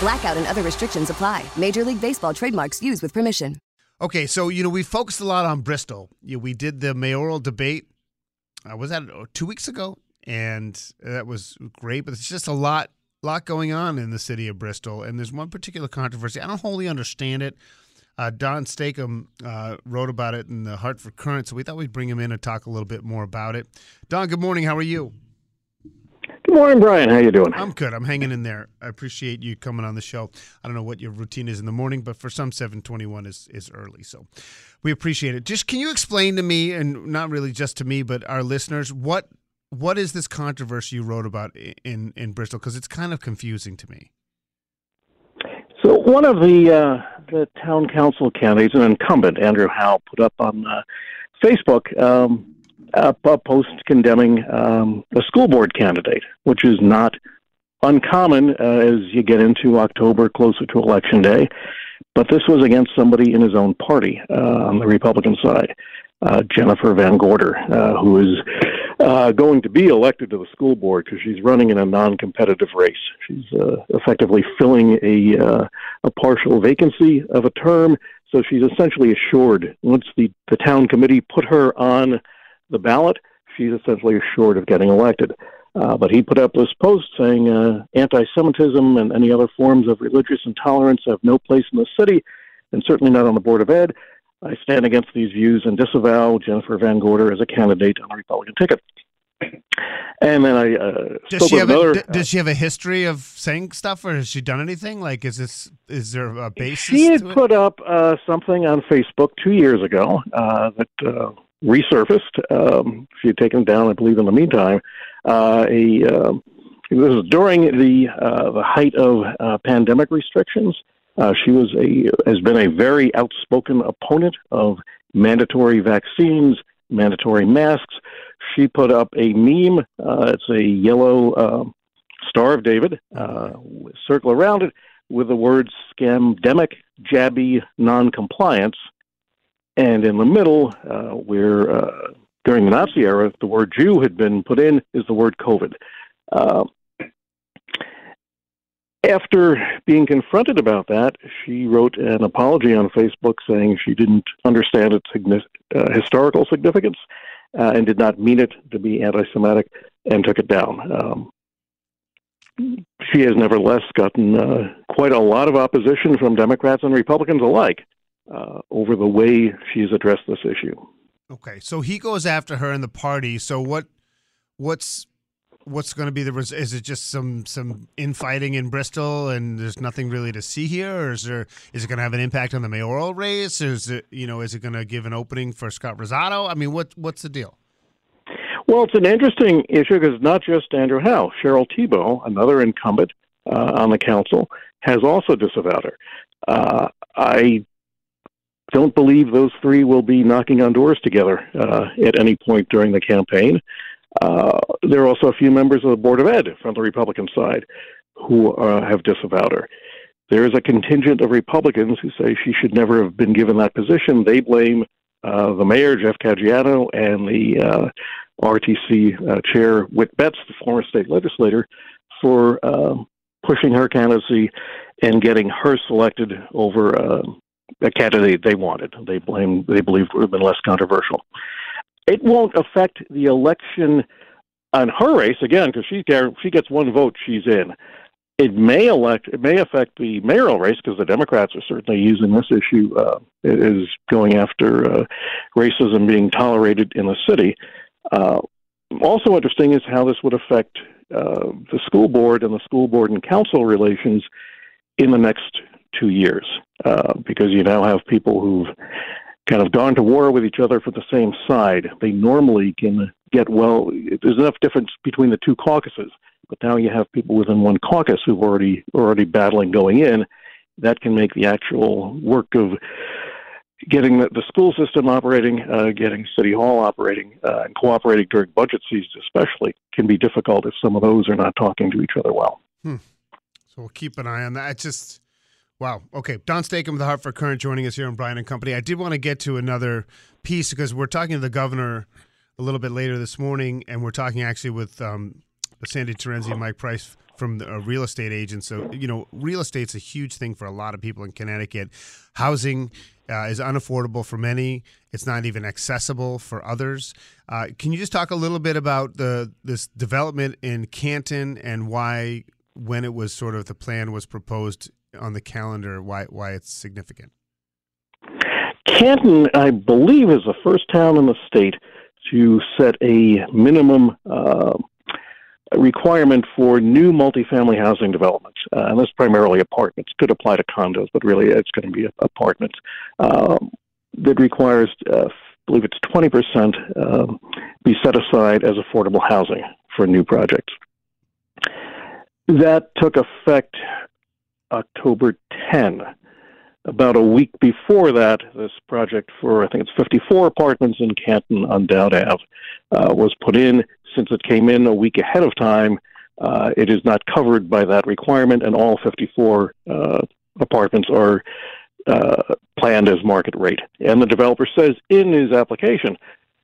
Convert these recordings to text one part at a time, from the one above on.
Blackout and other restrictions apply. Major League Baseball trademarks used with permission. Okay, so you know we focused a lot on Bristol. We did the mayoral debate. Uh, was that uh, two weeks ago? And that was great. But it's just a lot, lot going on in the city of Bristol. And there's one particular controversy. I don't wholly understand it. Uh, Don Stacom uh, wrote about it in the Hartford Courant, so we thought we'd bring him in and talk a little bit more about it. Don, good morning. How are you? Good morning, Brian. How you doing? I'm good. I'm hanging in there. I appreciate you coming on the show. I don't know what your routine is in the morning, but for some 721 is is early. So we appreciate it. Just can you explain to me and not really just to me, but our listeners, what what is this controversy you wrote about in in Bristol because it's kind of confusing to me. So one of the uh, the town council candidates, an incumbent, Andrew Howe, put up on uh, Facebook um, a, a post condemning um, a school board candidate, which is not uncommon uh, as you get into October, closer to election day. But this was against somebody in his own party uh, on the Republican side, uh, Jennifer Van Gorder, uh, who is uh, going to be elected to the school board because she's running in a non-competitive race. She's uh, effectively filling a uh, a partial vacancy of a term, so she's essentially assured once the the town committee put her on the ballot, she's essentially assured of getting elected. Uh, but he put up this post saying uh, anti-Semitism and any other forms of religious intolerance have no place in the city, and certainly not on the board of ed. I stand against these views and disavow Jennifer Van Gorder as a candidate on the Republican ticket. And then I uh, does she have another, a, does she have a history of saying stuff, or has she done anything? Like, is this is there a basis? She had put up uh, something on Facebook two years ago uh, that uh, resurfaced. Um, she had taken it down, I believe, in the meantime. Uh, a uh, this was during the uh, the height of uh, pandemic restrictions. Uh, she was a has been a very outspoken opponent of mandatory vaccines, mandatory masks. She put up a meme. Uh, it's a yellow uh, Star of David, uh, circle around it with the words "scamdemic, jabby, non-compliance," and in the middle, uh, where uh, during the Nazi era the word Jew had been put in, is the word COVID. Uh, after being confronted about that, she wrote an apology on Facebook saying she didn't understand its signi- uh, historical significance uh, and did not mean it to be anti Semitic and took it down. Um, she has nevertheless gotten uh, quite a lot of opposition from Democrats and Republicans alike uh, over the way she's addressed this issue. Okay, so he goes after her in the party. So what? What's what's going to be the? res- Is it just some some infighting in Bristol, and there's nothing really to see here, or is there? Is it going to have an impact on the mayoral race? Or is it you know? Is it going to give an opening for Scott Rosado? I mean, what what's the deal? Well, it's an interesting issue because not just Andrew Howe, Cheryl Thibeault, another incumbent uh, on the council, has also disavowed her. Uh, I don't believe those three will be knocking on doors together uh, at any point during the campaign. Uh, there are also a few members of the Board of Ed from the Republican side who uh, have disavowed her. There is a contingent of Republicans who say she should never have been given that position. They blame uh, the mayor, Jeff Caggiano, and the uh, RTC uh, chair, Whit Betts, the former state legislator, for pushing her candidacy and getting her selected over a candidate they wanted. They blame they believe would have been less controversial. It won't affect the election on her race again because she she gets one vote, she's in. it may elect it may affect the mayoral race because the Democrats are certainly using this issue uh, is going after uh, racism being tolerated in the city. Uh, also interesting is how this would affect uh, the school board and the school board and council relations in the next two years, uh, because you now have people who've kind of gone to war with each other for the same side. They normally can get well. There's enough difference between the two caucuses, but now you have people within one caucus who've already already battling going in. That can make the actual work of getting the, the school system operating, uh, getting city hall operating, uh, and cooperating during budget seasons, especially, can be difficult if some of those are not talking to each other well. Hmm. So we'll keep an eye on that. It's just wow. Okay, Don Stacom of the Hartford Courant joining us here on Brian and Company. I did want to get to another piece because we're talking to the governor a little bit later this morning, and we're talking actually with um, Sandy Terenzi and Mike Price from the, a real estate agent. So, you know, real estate's a huge thing for a lot of people in Connecticut. Housing uh, is unaffordable for many. It's not even accessible for others. Uh, can you just talk a little bit about the this development in Canton and why, when it was sort of the plan was proposed on the calendar, why why it's significant? Canton, I believe, is the first town in the state to set a minimum uh, requirement for new multifamily housing developments, uh, and that's primarily apartments. Could apply to condos, but really it's going to be apartments. Um, that requires, uh, I believe it's 20% uh, be set aside as affordable housing for new projects. That took effect October 10. About a week before that, this project for I think it's 54 apartments in Canton on Dowd Ave uh, was put in since it came in a week ahead of time, uh, it is not covered by that requirement, and all 54 uh, apartments are uh, planned as market rate. And the developer says in his application,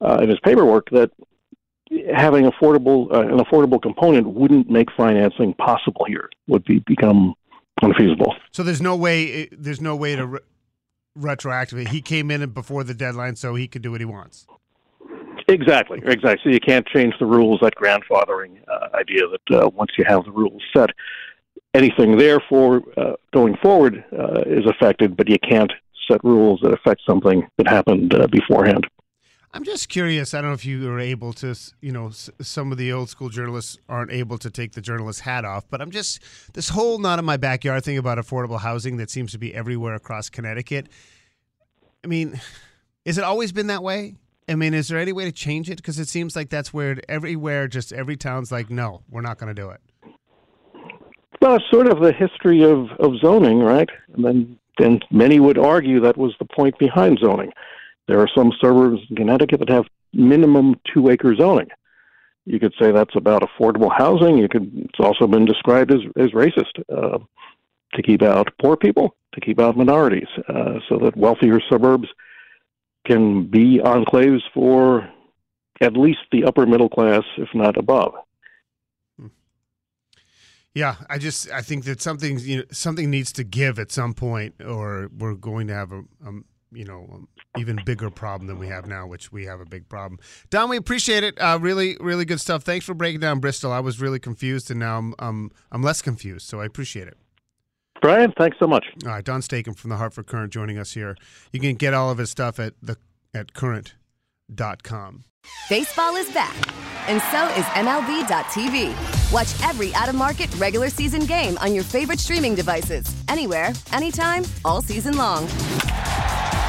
uh, in his paperwork, that having affordable uh, an affordable component wouldn't make financing possible here. Would be become unfeasible. So there's no way. There's no way to re- retroactively. He came in before the deadline, so he could do what he wants. Exactly, exactly. So you can't change the rules. That grandfathering uh, idea that uh, once you have the rules set, anything therefore uh, going forward uh, is affected, but you can't set rules that affect something that happened uh, beforehand. I'm just curious. I don't know if you are able to, you know, some of the old school journalists aren't able to take the journalist hat off, but I'm just this whole not in my backyard thing about affordable housing that seems to be everywhere across Connecticut. I mean, is it always been that way? I mean, is there any way to change it? Because it seems like that's where everywhere, just every town's like, no, we're not going to do it. Well, sort of the history of, of zoning, right? And then, then many would argue that was the point behind zoning. There are some suburbs in Connecticut that have minimum two acre zoning. You could say that's about affordable housing. You could. It's also been described as as racist uh, to keep out poor people, to keep out minorities, uh, so that wealthier suburbs can be enclaves for at least the upper middle class, if not above. Yeah, I just I think that something you know something needs to give at some point, or we're going to have a, a you know even bigger problem than we have now, which we have a big problem. Don, we appreciate it. Uh, really, really good stuff. Thanks for breaking down Bristol. I was really confused, and now I'm I'm, I'm less confused. So I appreciate it. Brian, thanks so much. All right, Don Stacom from the Hartford Courant joining us here. You can get all of his stuff at the at courant.com. Baseball is back, and so is MLB.tv. Watch every out of market regular season game on your favorite streaming devices, anywhere, anytime, all season long.